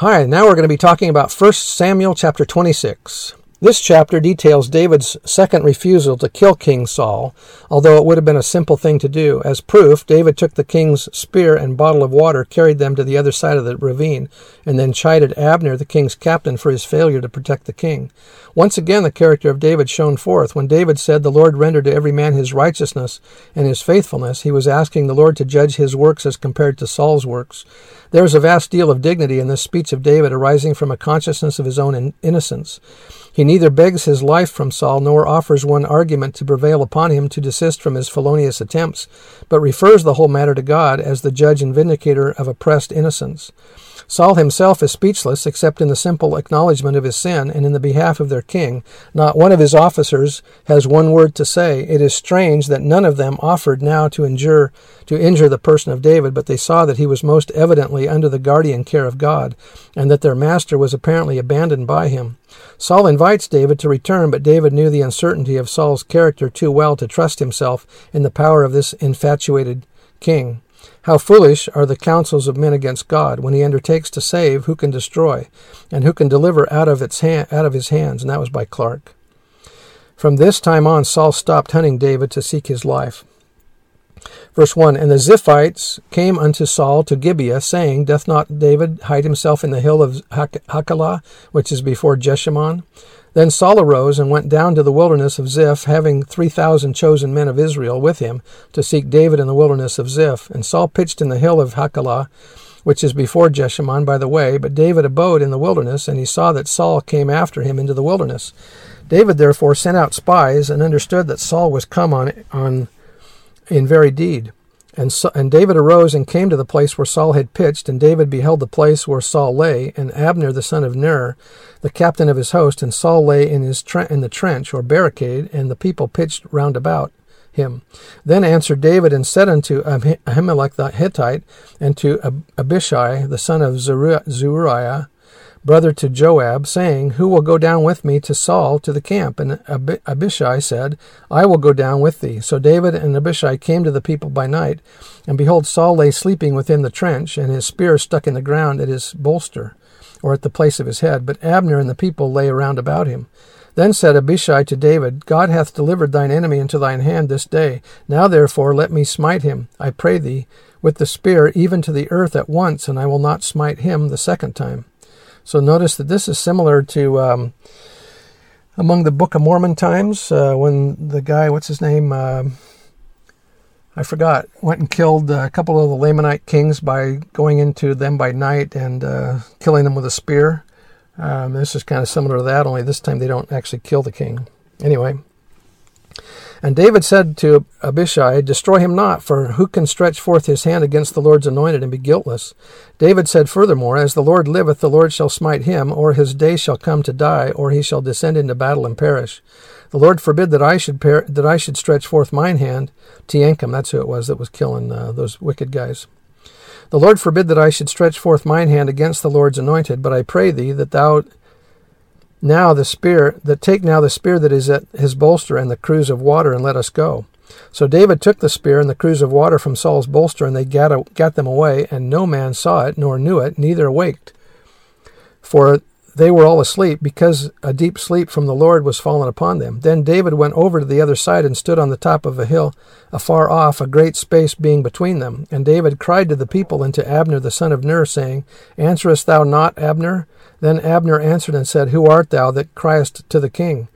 Hi, now we're going to be talking about 1 Samuel chapter 26. This chapter details David's second refusal to kill King Saul, although it would have been a simple thing to do. As proof, David took the king's spear and bottle of water, carried them to the other side of the ravine, and then chided Abner, the king's captain, for his failure to protect the king. Once again, the character of David shone forth. When David said, The Lord rendered to every man his righteousness and his faithfulness, he was asking the Lord to judge his works as compared to Saul's works. There is a vast deal of dignity in this speech of David arising from a consciousness of his own innocence. He neither begs his life from Saul nor offers one argument to prevail upon him to desist from his felonious attempts, but refers the whole matter to God as the judge and vindicator of oppressed innocence. Saul himself is speechless except in the simple acknowledgement of his sin and in the behalf of their king. Not one of his officers has one word to say. It is strange that none of them offered now to injure to injure the person of David, but they saw that he was most evidently under the guardian care of God, and that their master was apparently abandoned by him. Saul invites David to return, but David knew the uncertainty of Saul's character too well to trust himself in the power of this infatuated king. How foolish are the counsels of men against God when he undertakes to save who can destroy and who can deliver out of its hand, out of his hands and that was by Clarke. From this time on Saul stopped hunting David to seek his life. Verse 1 And the Ziphites came unto Saul to Gibeah, saying, Doth not David hide himself in the hill of Hachilah, which is before Jeshimon? Then Saul arose and went down to the wilderness of Ziph, having three thousand chosen men of Israel with him, to seek David in the wilderness of Ziph. And Saul pitched in the hill of Hachilah, which is before Jeshimon by the way, but David abode in the wilderness, and he saw that Saul came after him into the wilderness. David therefore sent out spies, and understood that Saul was come on, on in very deed. And, so, and David arose and came to the place where Saul had pitched, and David beheld the place where Saul lay, and Abner the son of Ner, the captain of his host, and Saul lay in his tre- in the trench or barricade, and the people pitched round about him. Then answered David and said unto Ahimelech the Hittite, and to Abishai the son of Zeruiah, brother to Joab, saying, Who will go down with me to Saul to the camp? And Abishai said, I will go down with thee. So David and Abishai came to the people by night, and behold, Saul lay sleeping within the trench, and his spear stuck in the ground at his bolster, or at the place of his head. But Abner and the people lay around about him. Then said Abishai to David, God hath delivered thine enemy into thine hand this day. Now therefore let me smite him, I pray thee, with the spear even to the earth at once, and I will not smite him the second time. So notice that this is similar to um, among the Book of Mormon times uh, when the guy, what's his name? Uh, I forgot, went and killed a couple of the Lamanite kings by going into them by night and uh, killing them with a spear. Um, this is kind of similar to that, only this time they don't actually kill the king. Anyway, and David said to Abishai, Destroy him not, for who can stretch forth his hand against the Lord's anointed and be guiltless? David said furthermore, As the Lord liveth, the Lord shall smite him, or his day shall come to die, or he shall descend into battle and perish. The Lord forbid that I should per- that I should stretch forth mine hand. Teancum, that's who it was that was killing uh, those wicked guys. The Lord forbid that I should stretch forth mine hand against the Lord's anointed, but I pray thee that thou now the spear that take now the spear that is at his bolster and the cruse of water and let us go. So David took the spear and the cruse of water from Saul's bolster, and they gat, gat them away, and no man saw it, nor knew it, neither awaked. For they were all asleep, because a deep sleep from the Lord was fallen upon them. Then David went over to the other side and stood on the top of a hill afar off, a great space being between them. And David cried to the people and to Abner the son of Ner, saying, Answerest thou not, Abner? Then Abner answered and said, Who art thou that criest to the king?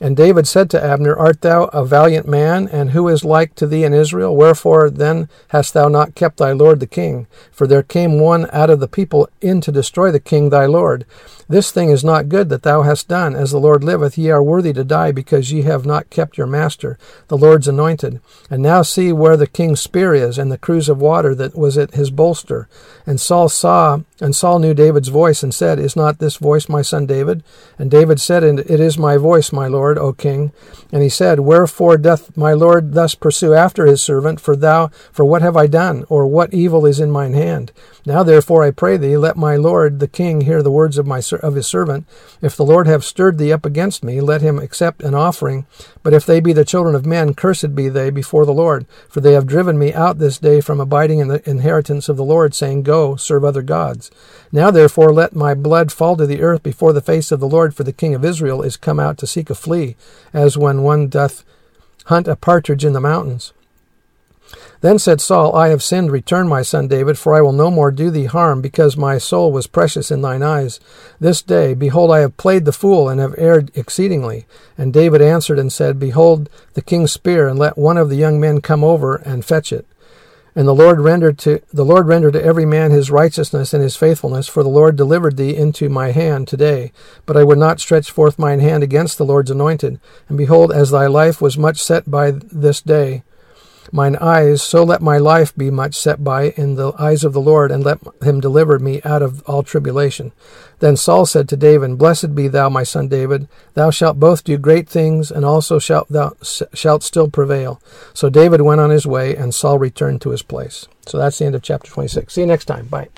And David said to Abner, Art thou a valiant man, and who is like to thee in Israel? Wherefore then hast thou not kept thy lord the king? For there came one out of the people in to destroy the king thy lord. This thing is not good that thou hast done. As the Lord liveth, ye are worthy to die, because ye have not kept your master, the Lord's anointed. And now see where the king's spear is, and the cruse of water that was at his bolster. And Saul saw And Saul knew David's voice and said, Is not this voice my son David? And David said, It is my voice, my lord, O king. And he said, Wherefore doth my lord thus pursue after his servant? For thou, for what have I done, or what evil is in mine hand? Now therefore I pray thee, let my lord the king hear the words of my of his servant. If the Lord have stirred thee up against me, let him accept an offering. But if they be the children of men, cursed be they before the Lord, for they have driven me out this day from abiding in the inheritance of the Lord, saying, Go, serve other gods. Now therefore let my blood fall to the earth before the face of the Lord, for the king of Israel is come out to seek a flea, as when one doth hunt a partridge in the mountains. Then said Saul, I have sinned, return, my son David, for I will no more do thee harm, because my soul was precious in thine eyes. This day, behold, I have played the fool, and have erred exceedingly. And David answered and said, Behold the king's spear, and let one of the young men come over and fetch it. And the Lord rendered to the Lord rendered to every man his righteousness and his faithfulness, for the Lord delivered thee into my hand today. But I would not stretch forth mine hand against the Lord's anointed. And behold, as thy life was much set by this day, mine eyes, so let my life be much set by in the eyes of the Lord, and let him deliver me out of all tribulation. Then Saul said to David, Blessed be thou, my son David. Thou shalt both do great things, and also shalt thou shalt still prevail. So David went on his way, and Saul returned to his place. So that's the end of chapter 26. See you next time. Bye.